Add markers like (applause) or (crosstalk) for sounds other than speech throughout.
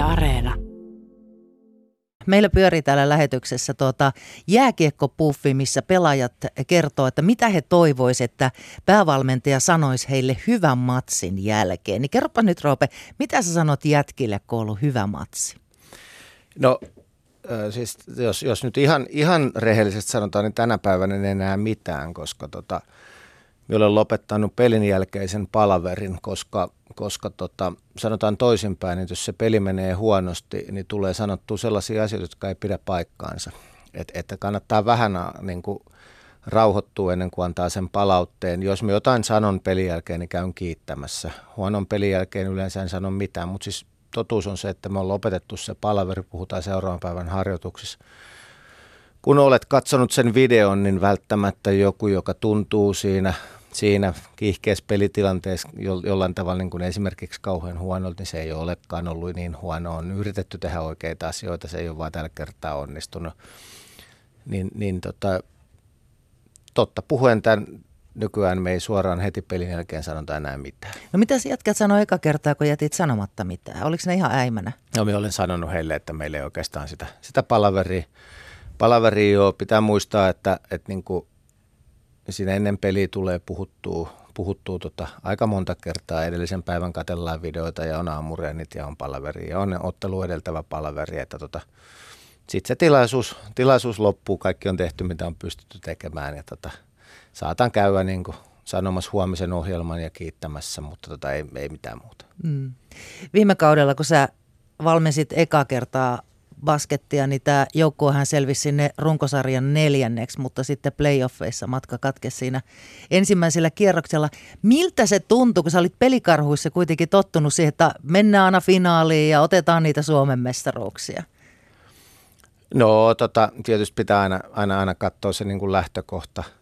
Yle Areena. Meillä pyörii täällä lähetyksessä tuota jääkiekkopuffi, missä pelaajat kertoo, että mitä he toivoisivat, että päävalmentaja sanoisi heille hyvän matsin jälkeen. Niin kerropa nyt Roope, mitä sä sanot jätkille, kun on ollut hyvä matsi? No siis jos, jos nyt ihan, ihan rehellisesti sanotaan, niin tänä päivänä en enää mitään, koska tota, minä olen lopettanut pelin jälkeisen palaverin, koska, koska tota, sanotaan toisinpäin, että jos se peli menee huonosti, niin tulee sanottua sellaisia asioita, jotka ei pidä paikkaansa. Et, että kannattaa vähän niin kuin, rauhoittua ennen kuin antaa sen palautteen. Jos me jotain sanon pelin jälkeen, niin käyn kiittämässä. Huonon pelin jälkeen yleensä en sano mitään, mutta siis totuus on se, että me on lopetettu se palaveri, puhutaan seuraavan päivän harjoituksissa. Kun olet katsonut sen videon, niin välttämättä joku, joka tuntuu siinä, siinä kiihkeässä pelitilanteessa jo, jollain tavalla niin kuin esimerkiksi kauhean huonolta, niin se ei olekaan ollut niin huono. On yritetty tehdä oikeita asioita, se ei ole vain tällä kertaa onnistunut. Niin, niin tota, totta puhuen tämän nykyään me ei suoraan heti pelin jälkeen sanota enää mitään. No mitä jätkät sanoi eka kertaa, kun jätit sanomatta mitään? Oliko ne ihan äimänä? No minä olen sanonut heille, että meillä ei oikeastaan sitä, sitä palaveria. Palaveria jo pitää muistaa, että, että niin kuin siinä ennen peliä tulee puhuttua, puhuttua tota, aika monta kertaa. Edellisen päivän katellaan videoita ja on aamureenit ja on palaveri ja on ottelu edeltävä palaveri. Että tota, sitten se tilaisuus, tilaisuus loppuu, kaikki on tehty mitä on pystytty tekemään ja tota, saatan käydä niin kuin sanomassa huomisen ohjelman ja kiittämässä, mutta tota, ei, ei mitään muuta. Mm. Viime kaudella, kun sä valmensit eka kertaa baskettia, niin tämä joukkuehan selvisi sinne runkosarjan neljänneksi, mutta sitten playoffeissa matka katkesi siinä ensimmäisellä kierroksella. Miltä se tuntui, kun sä olit pelikarhuissa kuitenkin tottunut siihen, että mennään aina finaaliin ja otetaan niitä Suomen mestaruuksia? No tota, tietysti pitää aina, aina, aina katsoa se niin kuin lähtökohta –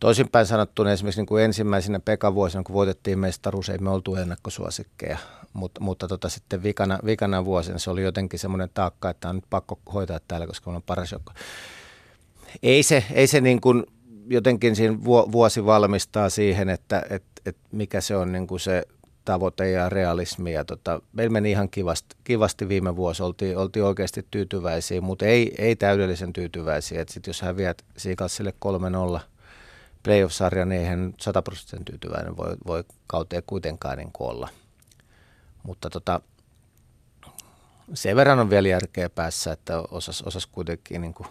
Toisinpäin sanottuna esimerkiksi niin kuin ensimmäisenä Pekka-vuosina, kun voitettiin mestaruus, ei me oltu ennakkosuosikkeja, Mut, mutta tota, sitten vikana, vikana vuosina se oli jotenkin semmoinen taakka, että on nyt pakko hoitaa täällä, koska on paras joukko. Ei se, ei se niin kuin jotenkin siinä vuosi valmistaa siihen, että et, et mikä se on niin kuin se tavoite ja realismi. Ja tota, meillä meni ihan kivasti, kivasti viime vuosi, oltiin, oltiin oikeasti tyytyväisiä, mutta ei, ei täydellisen tyytyväisiä. Et sit jos häviät Siikalsille 3-0, playoff-sarja, niin eihän 100 prosenttisen tyytyväinen voi, voi kauteen kuitenkaan niin olla. Mutta tota, sen verran on vielä järkeä päässä, että osas, osas kuitenkin niin kuin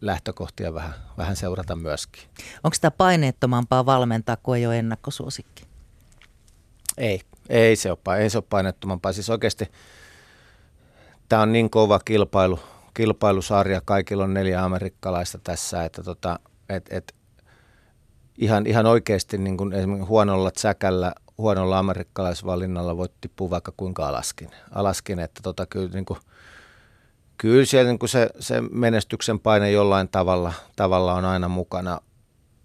lähtökohtia vähän, vähän seurata myöskin. Onko sitä paineettomampaa valmentaa kuin ei ole ennakkosuosikki? Ei, ei se ole, ei se ole paineettomampaa. Siis oikeasti tämä on niin kova kilpailu, kilpailusarja, kaikilla on neljä amerikkalaista tässä, että tota, et, et ihan, ihan oikeasti niin kuin esimerkiksi huonolla säkällä, huonolla amerikkalaisvalinnalla voit tippua vaikka kuinka alaskin. alaskin että tota, kyllä, niin kuin, kyllä siellä niin kuin se, se menestyksen paine jollain tavalla, tavalla on aina mukana.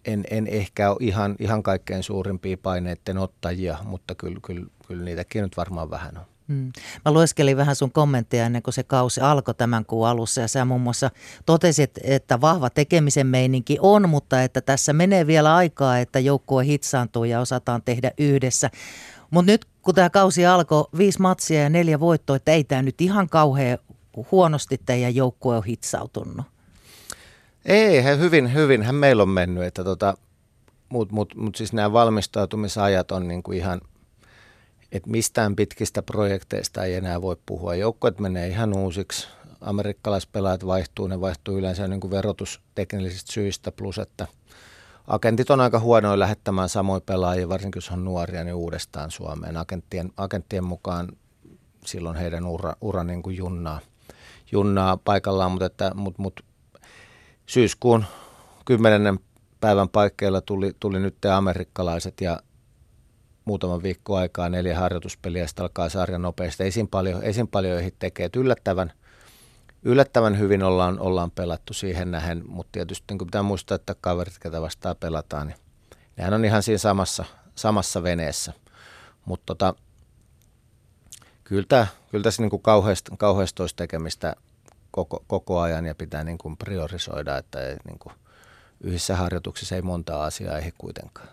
En, en ehkä ole ihan, ihan kaikkein suurimpia paineiden ottajia, mutta kyllä, kyllä, kyllä niitäkin nyt varmaan vähän on. Mm. Mä lueskelin vähän sun kommentteja ennen kuin se kausi alkoi tämän kuun alussa ja sä muun muassa totesit, että vahva tekemisen meininki on, mutta että tässä menee vielä aikaa, että joukkue hitsaantuu ja osataan tehdä yhdessä. Mutta nyt kun tämä kausi alkoi, viisi matsia ja neljä voittoa, että ei tämä nyt ihan kauhean huonosti teidän joukkue on hitsautunut. Ei, he hyvin, hyvinhän meillä on mennyt, että tota, mutta mut, mut siis nämä valmistautumisajat on niinku ihan – että mistään pitkistä projekteista ei enää voi puhua. Joukkueet menee ihan uusiksi, amerikkalaispelaajat vaihtuu, ne vaihtuu yleensä niin kuin verotusteknisistä syistä, plus että agentit on aika huonoja lähettämään samoja pelaajia, varsinkin jos on nuoria, niin uudestaan Suomeen. Agenttien, agenttien mukaan silloin heidän ura, ura niin kuin junnaa, junnaa paikallaan, mutta, että, mutta, mutta syyskuun 10. päivän paikkeilla tuli, tuli nyt te amerikkalaiset ja muutaman viikko aikaa, neljä harjoituspeliä, sitten alkaa sarja nopeasti. Ei siinä paljon, ei siinä paljon ehdi tekee. Et yllättävän, yllättävän hyvin ollaan, ollaan pelattu siihen nähen, mutta tietysti niin pitää muistaa, että kaverit, ketä vastaan pelataan, niin nehän on ihan siinä samassa, samassa veneessä. Mutta tota, kyllä, kyllä tässä niin kauheasti, kauheasti olisi tekemistä koko, koko ajan ja pitää niin kuin priorisoida, että ei, niin kuin, yhdessä harjoituksissa ei monta asiaa ehdi kuitenkaan.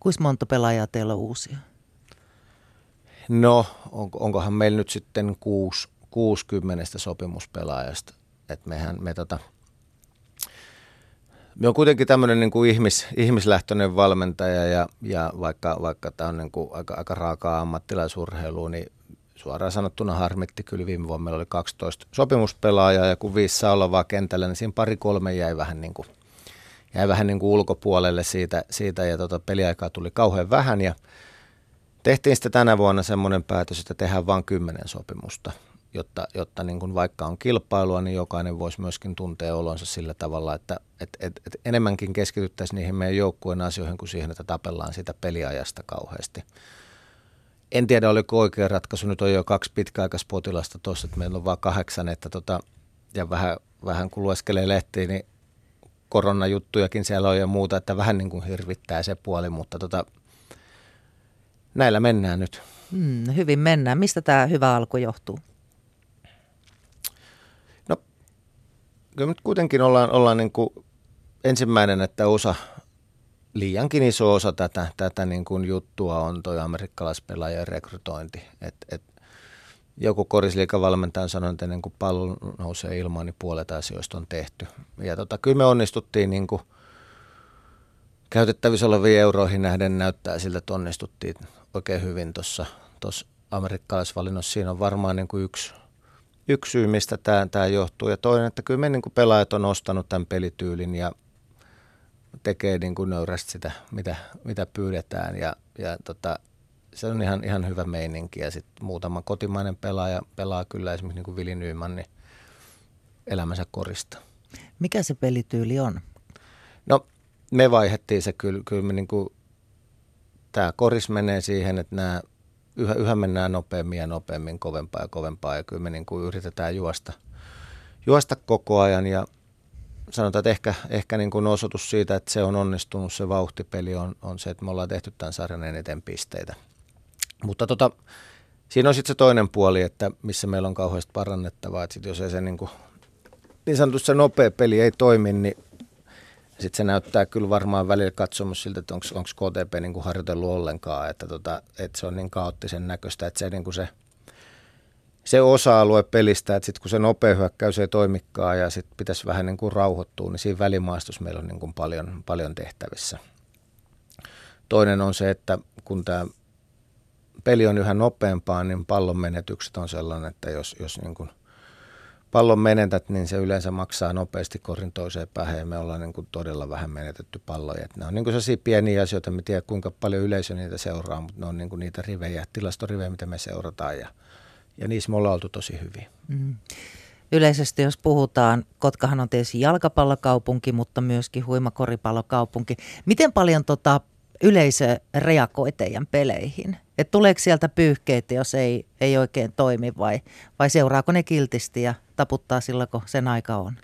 Kuinka monta pelaajaa teillä on uusia? No, on, onkohan meillä nyt sitten kuusi, 60 sopimuspelaajasta. Et mehän, me, tota, me on kuitenkin tämmöinen niin kuin ihmis, ihmislähtöinen valmentaja ja, ja vaikka, vaikka tämä on niin kuin aika, aika raakaa ammattilaisurheilua, niin suoraan sanottuna harmitti kyllä viime vuonna. Meillä oli 12 sopimuspelaajaa ja kun viisi saa olla vaan kentällä, niin siinä pari kolme jäi vähän niin kuin, jäi vähän niin kuin ulkopuolelle siitä, siitä ja tota, peliaikaa tuli kauhean vähän ja tehtiin sitten tänä vuonna semmoinen päätös, että tehdään vain kymmenen sopimusta, jotta, jotta niin kuin vaikka on kilpailua, niin jokainen voisi myöskin tuntea olonsa sillä tavalla, että et, et, et enemmänkin keskityttäisiin niihin meidän joukkueen asioihin kuin siihen, että tapellaan sitä peliajasta kauheasti. En tiedä, oliko oikea ratkaisu. Nyt on jo kaksi pitkäaikaispotilasta tuossa, että meillä on vain kahdeksan, että tota, ja vähän, vähän kun lueskelee lehtiin, niin koronajuttujakin siellä on ja muuta, että vähän niin kuin hirvittää se puoli, mutta tota, näillä mennään nyt. Hmm, hyvin mennään. Mistä tämä hyvä alku johtuu? No, kyllä nyt kuitenkin ollaan, ollaan niin kuin ensimmäinen, että osa, liiankin iso osa tätä, tätä niin kuin juttua on tuo amerikkalaispelaajien rekrytointi. Et, et joku korisliikavalmentaja sanoi, että ennen kuin pallo nousee ilmaan, niin puolet asioista on tehty. Ja tota, kyllä me onnistuttiin niin kuin käytettävissä oleviin euroihin nähden näyttää siltä, että onnistuttiin oikein hyvin tuossa amerikkalaisvalinnossa. Siinä on varmaan niin kuin yksi, yksi syy, mistä tämä, tämä johtuu. Ja toinen, että kyllä me niin kuin pelaajat on ostanut tämän pelityylin ja tekee niin kuin nöyrästi sitä, mitä, mitä pyydetään. Ja, ja tota, se on ihan, ihan hyvä meininki. Ja sitten muutama kotimainen pelaaja pelaa kyllä esimerkiksi niin kuin Vili Nyman, niin elämänsä korista. Mikä se pelityyli on? No me vaihettiin se kyllä, kyllä me niin kuin, tämä koris menee siihen, että nämä yhä, yhä mennään nopeammin ja nopeammin, kovempaa ja kovempaa ja kyllä me niin kuin yritetään juosta, juosta koko ajan ja sanotaan, että ehkä, ehkä niin kuin osoitus siitä, että se on onnistunut, se vauhtipeli on, on se, että me ollaan tehty tämän sarjan eniten pisteitä. Mutta tota, siinä on sitten se toinen puoli, että missä meillä on kauheasti parannettavaa, että sit jos ei se niin, kuin, niin sanotusti se nopea peli ei toimi, niin sitten se näyttää kyllä varmaan välillä katsomus siltä, että onko KTP niin kuin harjoitellut ollenkaan, että, tota, että se on niin kaoottisen näköistä, että se, niin kuin se, se osa-alue pelistä, että sitten kun se nopea hyökkäys ei toimikaan ja sitten pitäisi vähän niin kuin rauhoittua, niin siinä välimaastossa meillä on niin kuin paljon, paljon tehtävissä. Toinen on se, että kun tämä peli on yhä nopeampaa, niin pallon menetykset on sellainen, että jos, jos niin kuin pallon menetät, niin se yleensä maksaa nopeasti korin toiseen päähän ja me ollaan niin kuin todella vähän menetetty palloja. Että ne on niin kuin sellaisia pieniä asioita, me tiedä kuinka paljon yleisö niitä seuraa, mutta ne on niin kuin niitä rivejä, tilastorivejä, mitä me seurataan ja, ja niissä me ollaan oltu tosi hyviä. Mm. Yleisesti jos puhutaan, Kotkahan on tietysti jalkapallokaupunki, mutta myöskin huimakoripallokaupunki. Miten paljon tota yleisö reagoi teidän peleihin? Et tuleeko sieltä pyyhkeitä, jos ei, ei oikein toimi vai, vai seuraako ne kiltisti ja taputtaa silloin, kun sen aika on?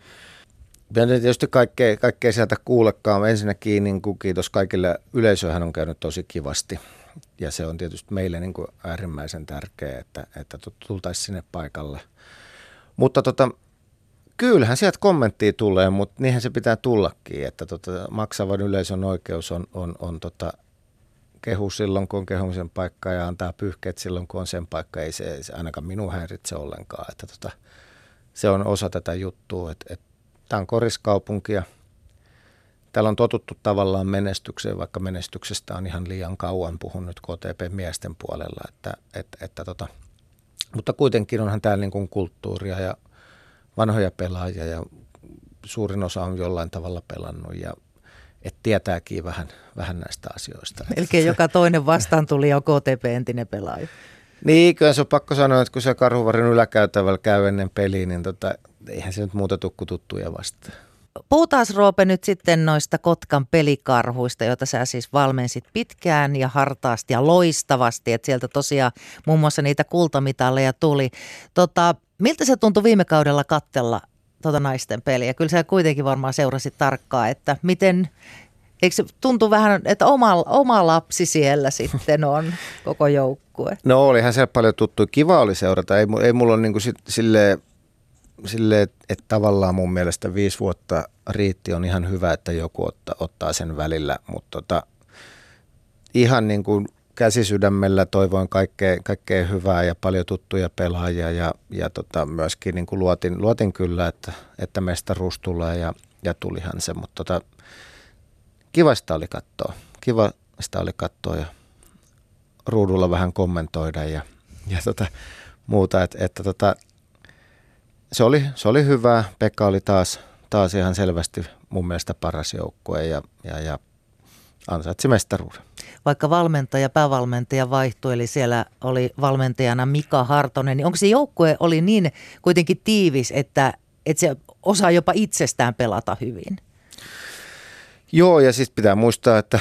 Ja tietysti kaikkea, kaikkea sieltä kuulekaan. Ensinnäkin niin kuin kiitos kaikille. Yleisöhän on käynyt tosi kivasti. Ja se on tietysti meille niin kuin äärimmäisen tärkeää, että, että tultaisiin sinne paikalle. Mutta tota, kyllähän sieltä kommenttia tulee, mutta niinhän se pitää tullakin. Että tota, maksavan yleisön oikeus on, on, on tota, kehu silloin, kun on kehumisen paikka ja antaa pyyhkeet silloin, kun on sen paikka. Ei se, se ainakaan minun häiritse ollenkaan. Että tota, se on osa tätä juttua. Että, että tämä on koriskaupunki ja täällä on totuttu tavallaan menestykseen, vaikka menestyksestä on ihan liian kauan puhun nyt KTP-miesten puolella. Että, että, että tota, mutta kuitenkin onhan täällä niin kuin kulttuuria ja vanhoja pelaajia ja suurin osa on jollain tavalla pelannut ja että tietääkin vähän, vähän näistä asioista. Melkein joka toinen vastaan tuli jo KTP-entinen pelaaja. Niin, kyllä se on pakko sanoa, että kun se Karhuvarin yläkäytävällä käy ennen peliä, niin tota, eihän se nyt muuta tukku tuttuja vastaan. Puhutaan Roope nyt sitten noista Kotkan pelikarhuista, joita sä siis valmensit pitkään ja hartaasti ja loistavasti. Että sieltä tosiaan muun muassa niitä kultamitalleja tuli. Tota, miltä se tuntui viime kaudella kattella tota naisten peliä? Kyllä sä kuitenkin varmaan seurasit tarkkaan, että miten, eikö se tuntu vähän, että oma, oma lapsi siellä sitten on koko joukkue? No olihan siellä paljon tuttu. Kiva oli seurata. Ei, ei mulla ole niin kuin sit, silleen, sille, että tavallaan mun mielestä viisi vuotta riitti on ihan hyvä, että joku ottaa, ottaa sen välillä, mutta tota, ihan niin kuin käsisydämellä toivoin kaikkea, kaikkea hyvää ja paljon tuttuja pelaajia ja, ja tota, myöskin niin kuin luotin, luotin kyllä, että, että mestaruus tulee ja, ja tulihan se, mutta tota, kivasta oli katsoa. Kivasta oli katsoa ja ruudulla vähän kommentoida ja, ja tota, muuta, että, että tota, se, oli, se oli hyvä. Pekka oli taas, taas ihan selvästi mun mielestä paras joukkue ja, ja, ja ansaitsi mestaruuden. Vaikka valmentaja, päävalmentaja vaihtui, eli siellä oli valmentajana Mika Hartonen, niin onko se joukkue oli niin kuitenkin tiivis, että, että se osaa jopa itsestään pelata hyvin? Joo, ja siis pitää muistaa, että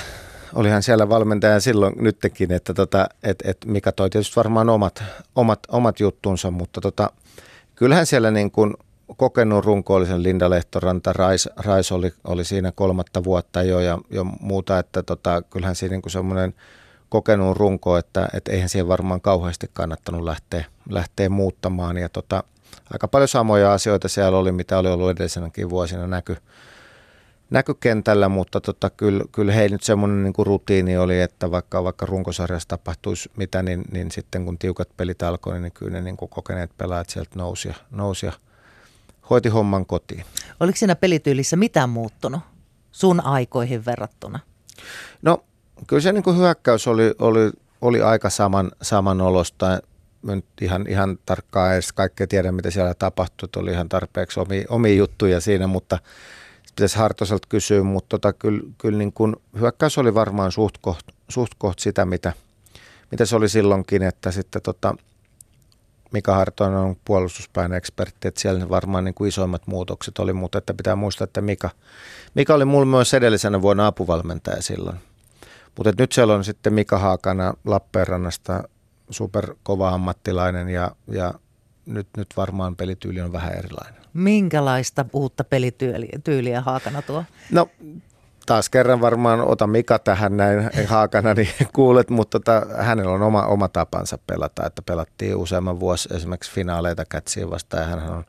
olihan siellä valmentaja silloin nytkin, että tota, et, et Mika toi tietysti varmaan omat, omat, omat juttunsa, mutta tota, kyllähän siellä niin kuin kokenut runkoillisen Linda Lehtoranta, Rais, Rais oli, oli siinä kolmatta vuotta jo ja, jo muuta, että tota, kyllähän siinä niin semmoinen kokenut runko, että, että eihän siihen varmaan kauheasti kannattanut lähteä, lähteä muuttamaan. Ja tota, aika paljon samoja asioita siellä oli, mitä oli ollut edellisenäkin vuosina näky, näkykentällä, mutta tota, kyllä, kyllä heillä nyt semmoinen niin kuin rutiini oli, että vaikka, vaikka runkosarjassa tapahtuisi mitä, niin, niin sitten kun tiukat pelit alkoi, niin kyllä ne niin kuin kokeneet pelaajat sieltä nousi ja, nousi ja hoiti homman kotiin. Oliko siinä pelityylissä mitään muuttunut sun aikoihin verrattuna? No kyllä se niin kuin hyökkäys oli, oli, oli aika saman, saman olosta. Mä nyt ihan, ihan tarkkaan edes kaikkea tiedä, mitä siellä tapahtui. Oli ihan tarpeeksi omi, omia juttuja siinä, mutta pitäisi Hartoselta kysyä, mutta tota, kyllä, kyllä niin kuin hyökkäys oli varmaan suht koht, suht koht sitä, mitä, mitä se oli silloinkin, että sitten tota, Mika Hartonen on puolustuspään ekspertti, että siellä varmaan niin kuin isoimmat muutokset oli, mutta että pitää muistaa, että Mika, Mika oli mulla myös edellisenä vuonna apuvalmentaja silloin. Mutta nyt siellä on sitten Mika Haakana Lappeenrannasta superkova ammattilainen ja, ja nyt, nyt varmaan pelityyli on vähän erilainen. Minkälaista uutta pelityyliä Haakana tuo? No taas kerran varmaan ota Mika tähän näin haakana, niin (laughs) kuulet, mutta tota, hänellä on oma, oma tapansa pelata, että pelattiin useamman vuosi esimerkiksi finaaleita kätsiin vastaan ja hän on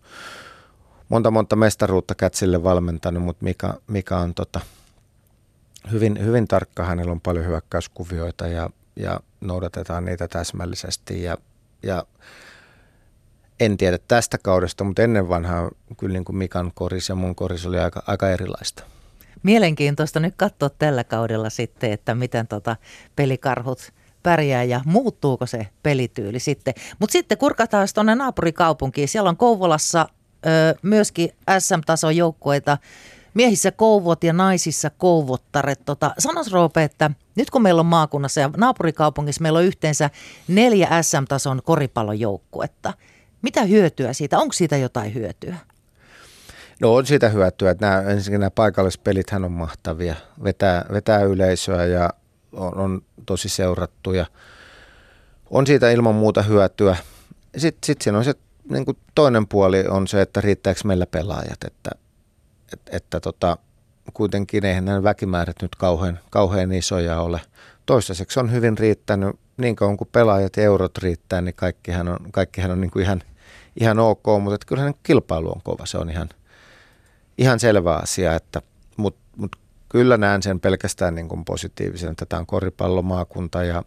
monta monta mestaruutta kätsille valmentanut, mutta Mika, Mika on tota, hyvin, hyvin tarkka, hänellä on paljon hyökkäyskuvioita ja, ja noudatetaan niitä täsmällisesti ja, ja en tiedä tästä kaudesta, mutta ennen vanhaa kyllä niin kuin Mikan koris ja mun koris oli aika, aika erilaista mielenkiintoista nyt katsoa tällä kaudella sitten, että miten tota pelikarhut pärjää ja muuttuuko se pelityyli sitten. Mutta sitten kurkataan tuonne naapurikaupunkiin. Siellä on Kouvolassa ö, myöskin SM-tason joukkueita. Miehissä kouvot ja naisissa kouvottaret. Tota, sanois Roope, että nyt kun meillä on maakunnassa ja naapurikaupungissa meillä on yhteensä neljä SM-tason koripallojoukkuetta. Mitä hyötyä siitä? Onko siitä jotain hyötyä? No on siitä hyötyä, että nämä, ensinnäkin nämä paikallispelit on mahtavia, vetää, vetää yleisöä ja on, on tosi seurattuja. On siitä ilman muuta hyötyä. Sitten sit siinä on se niin kuin toinen puoli on se, että riittääkö meillä pelaajat, että, että, että tota, kuitenkin eihän nämä väkimäärät nyt kauhean, kauhean isoja ole. Toistaiseksi on hyvin riittänyt, niin kauan kuin pelaajat ja eurot riittää, niin kaikkihan on, kaikkihan on niin kuin ihan, ihan ok, mutta kyllähän kilpailu on kova, se on ihan, ihan selvä asia, että, mutta mut kyllä näen sen pelkästään niin kuin positiivisen, että tämä on koripallomaakunta ja,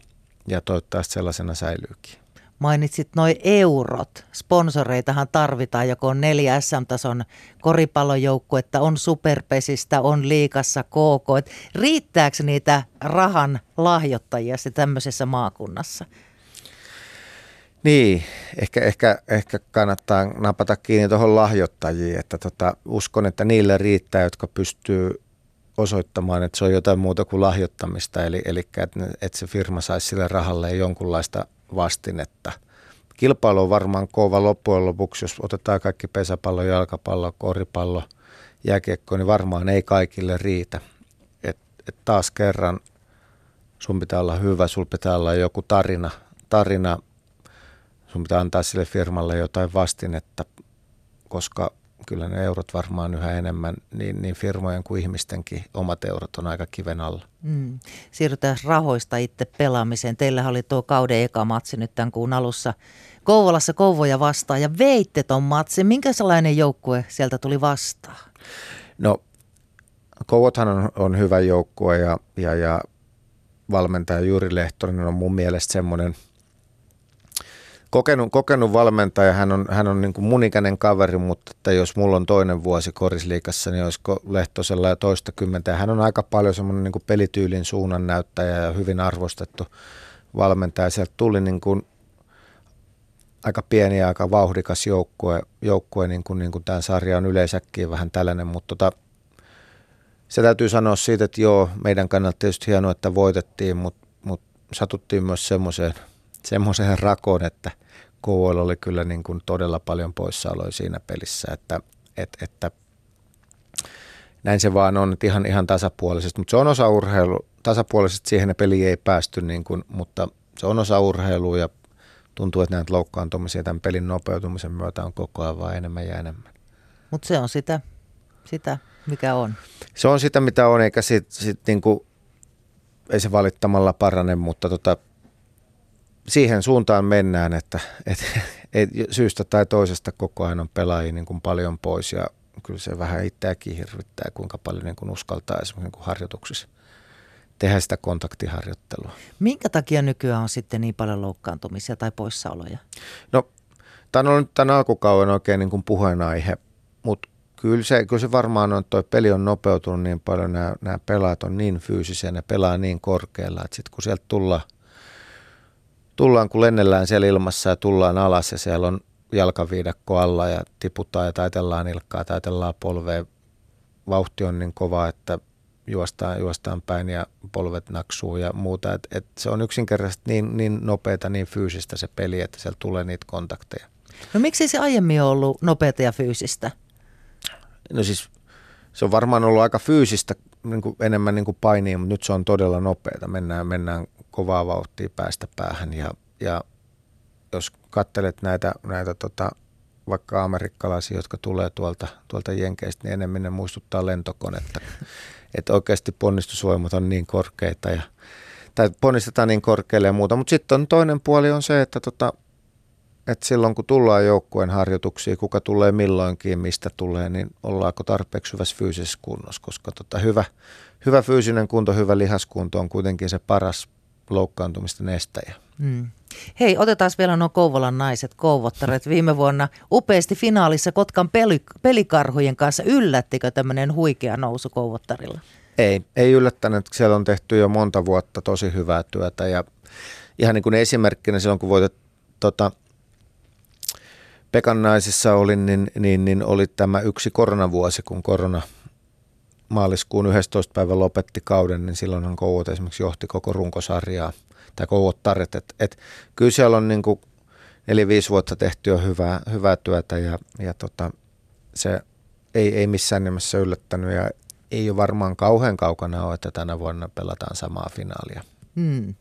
ja toivottavasti sellaisena säilyykin. Mainitsit noin eurot. Sponsoreitahan tarvitaan, joko on neljä SM-tason koripallojoukkuetta, on superpesistä, on liikassa KK. Et riittääkö niitä rahan lahjoittajia se tämmöisessä maakunnassa? Niin, ehkä, ehkä, ehkä kannattaa napata kiinni tuohon lahjoittajiin, että tota, uskon, että niille riittää, jotka pystyy osoittamaan, että se on jotain muuta kuin lahjoittamista, eli, eli että, että se firma saisi sille rahalle jonkunlaista vastinetta. Kilpailu on varmaan kova loppujen lopuksi, jos otetaan kaikki pesäpallo, jalkapallo, koripallo, jääkiekko, niin varmaan ei kaikille riitä. Et, et taas kerran sun pitää olla hyvä, sun pitää olla joku tarina, tarina sun pitää antaa sille firmalle jotain vastinetta, koska kyllä ne eurot varmaan yhä enemmän, niin, niin firmojen kuin ihmistenkin omat eurot on aika kiven alla. Mm. Siirrytään rahoista itse pelaamiseen. Teillä oli tuo kauden eka matsi nyt tämän kuun alussa Kouvolassa Kouvoja vastaan ja veitte ton matsin. Minkä sellainen joukkue sieltä tuli vastaan? No Kouvothan on, on hyvä joukkue ja, ja, ja valmentaja Juri Lehtonen on mun mielestä semmoinen kokenut, kokenut valmentaja. Hän on, hän on niin kuin mun ikäinen kaveri, mutta että jos mulla on toinen vuosi korisliikassa, niin olisiko Lehtosella ja toista kymmentä. Hän on aika paljon semmoinen niin kuin pelityylin suunnan näyttäjä ja hyvin arvostettu valmentaja. Sieltä tuli niin kuin aika pieni ja aika vauhdikas joukkue, joukkue niin kuin, niin kuin tämän sarjan yleensäkin vähän tällainen, mutta tota, se täytyy sanoa siitä, että joo, meidän kannalta tietysti hienoa, että voitettiin, mutta, mutta satuttiin myös semmoiseen, semmoiseen rakoon, että KL oli kyllä niin kuin todella paljon poissaoloja siinä pelissä, että, että, että näin se vaan on, että ihan, ihan tasapuolisesti, mutta se on osa urheilu, tasapuolisesti siihen peli ei päästy, niin kuin, mutta se on osa urheilua ja tuntuu, että näitä loukkaantumisia tämän pelin nopeutumisen myötä on koko ajan vaan enemmän ja enemmän. Mutta se on sitä, sitä, mikä on. Se on sitä, mitä on, eikä sit, sit niinku, ei se valittamalla parane, mutta tota, siihen suuntaan mennään, että et, et, syystä tai toisesta koko ajan on pelaajia niin kuin paljon pois ja kyllä se vähän itseäkin hirvittää, kuinka paljon niin kuin uskaltaa esimerkiksi niin kuin harjoituksissa – tehdä sitä kontaktiharjoittelua. Minkä takia nykyään on sitten niin paljon loukkaantumisia tai poissaoloja? No, tämä on ollut tämän alkukauden oikein niin kuin puheenaihe, mutta kyllä se, kyllä se varmaan on, että tuo peli on nopeutunut niin paljon, nämä, nämä pelaat on niin fyysisiä, ne pelaa niin korkealla, että sitten kun sieltä tullaan, tullaan, kun lennellään siellä ilmassa ja tullaan alas ja siellä on jalkaviidakko alla ja tiputaan ja taitellaan ilkkaa, taitellaan polvea, vauhti on niin kova, että juostaan, juostaan päin ja polvet naksuu ja muuta. Et, et se on yksinkertaisesti niin, niin nopeata, niin fyysistä se peli, että siellä tulee niitä kontakteja. No miksi se aiemmin ollut nopeata ja fyysistä? No siis se on varmaan ollut aika fyysistä niin kuin enemmän niin kuin painia, mutta nyt se on todella nopeata. Mennään, mennään kovaa vauhtia päästä päähän ja, ja jos katselet näitä, näitä tota, vaikka amerikkalaisia, jotka tulee tuolta, tuolta Jenkeistä, niin enemmän ne muistuttaa lentokonetta että oikeasti ponnistusvoimat on niin korkeita ja, tai ponnistetaan niin korkealle ja muuta. Mutta sitten on toinen puoli on se, että tota, että silloin kun tullaan joukkueen harjoituksiin, kuka tulee milloinkin, mistä tulee, niin ollaanko tarpeeksi hyvässä fyysisessä kunnossa, koska tota, hyvä, hyvä fyysinen kunto, hyvä lihaskunto on kuitenkin se paras loukkaantumisten estäjä. Mm. Hei, otetaan vielä nuo Kouvolan naiset, kouvottaret. Viime vuonna upeasti finaalissa Kotkan peli, pelikarhujen kanssa. Yllättikö tämmöinen huikea nousu Kouvottarilla? Ei, ei yllättänyt. Siellä on tehty jo monta vuotta tosi hyvää työtä ja ihan niin kuin esimerkkinä silloin, kun voitet tota, Pekan naisissa oli, niin, niin, niin oli tämä yksi koronavuosi, kun korona maaliskuun 11. päivä lopetti kauden, niin silloinhan Kouvot esimerkiksi johti koko runkosarjaa – tai kouvottaret. Et, et, kyllä siellä on niin kuin neljä, viisi vuotta tehty jo hyvää, hyvää työtä ja, ja tota, se ei, ei missään nimessä yllättänyt ja ei ole varmaan kauhean kaukana ole, että tänä vuonna pelataan samaa finaalia. Hmm.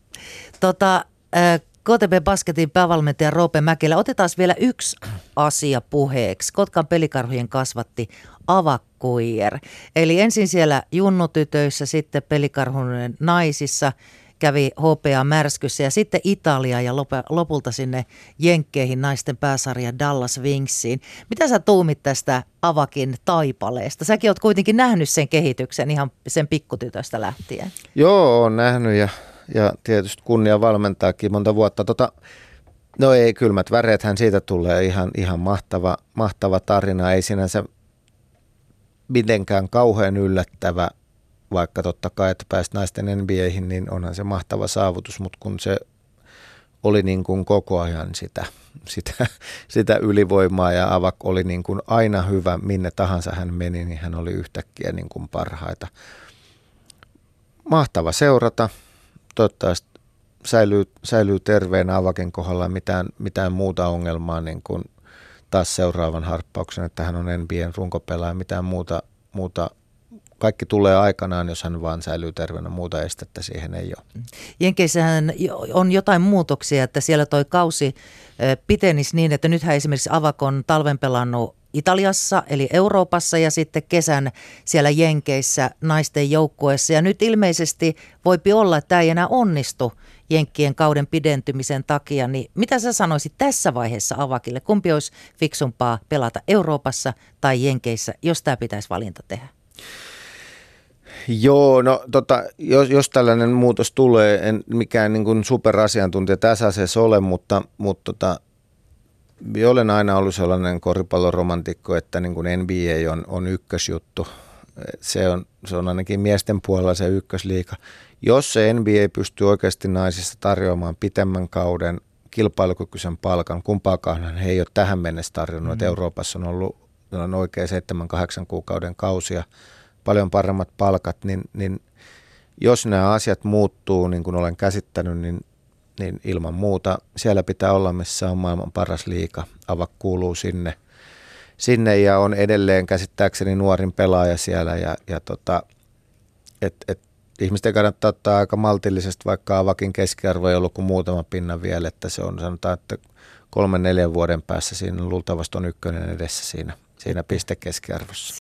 Tota, äh, KTP Basketin päävalmentaja Roope Mäkelä, otetaan vielä yksi asia puheeksi. Kotkan pelikarhujen kasvatti Avakkuier. Eli ensin siellä junnutytöissä, sitten pelikarhujen naisissa – kävi HPA Märskyssä ja sitten Italia ja lopulta sinne Jenkkeihin naisten pääsarja Dallas Wingsiin. Mitä sä tuumit tästä Avakin taipaleesta? Säkin oot kuitenkin nähnyt sen kehityksen ihan sen pikkutytöstä lähtien. Joo, on nähnyt ja, ja tietysti kunnia valmentaakin monta vuotta. Tota, no ei, kylmät väreethän siitä tulee ihan, ihan mahtava, mahtava tarina. Ei sinänsä mitenkään kauhean yllättävä vaikka totta kai, että pääsit naisten NBAihin, niin onhan se mahtava saavutus, mutta kun se oli niin kuin koko ajan sitä, (laughs) sitä, sitä ylivoimaa ja Avak oli niin kuin aina hyvä, minne tahansa hän meni, niin hän oli yhtäkkiä niin kuin parhaita. Mahtava seurata. Toivottavasti säilyy, säilyy terveenä Avaken kohdalla mitään, mitään muuta ongelmaa niin kuin taas seuraavan harppauksen, että hän on NBAn runkopelaaja, mitään muuta, muuta kaikki tulee aikanaan, jos hän vaan säilyy terveenä. Muuta estettä siihen ei ole. Jenkeissähän on jotain muutoksia, että siellä toi kausi pitenisi niin, että nythän esimerkiksi Avakon talven pelannut Italiassa eli Euroopassa ja sitten kesän siellä Jenkeissä naisten joukkueessa. Ja nyt ilmeisesti voipi olla, että tämä ei enää onnistu Jenkkien kauden pidentymisen takia. Niin mitä sä sanoisit tässä vaiheessa Avakille? Kumpi olisi fiksumpaa pelata Euroopassa tai Jenkeissä, jos tämä pitäisi valinta tehdä? Joo, no tota, jos, jos tällainen muutos tulee, en mikään niin kuin superasiantuntija tässä asiassa ole, mutta, mutta tota, olen aina ollut sellainen koripalloromantikko, että niin kuin NBA on, on ykkösjuttu. Se on, se on ainakin miesten puolella se ykkösliika. Jos se NBA pystyy oikeasti naisista tarjoamaan pitemmän kauden kilpailukykyisen palkan, kumpaakaan he ei ole tähän mennessä tarjonnut. Mm. Euroopassa on ollut on oikein 7-8 kuukauden kausia, paljon paremmat palkat, niin, niin jos nämä asiat muuttuu, niin kuin olen käsittänyt, niin, niin ilman muuta siellä pitää olla, missä on maailman paras liika. Avak kuuluu sinne, sinne ja on edelleen käsittääkseni nuorin pelaaja siellä ja, ja tota, et, et ihmisten kannattaa ottaa aika maltillisesti, vaikka avakin keskiarvo ei ollut kuin muutama pinna vielä, että se on sanotaan, että kolmen neljän vuoden päässä siinä luultavasti on ykkönen edessä siinä, siinä pistekeskiarvossa.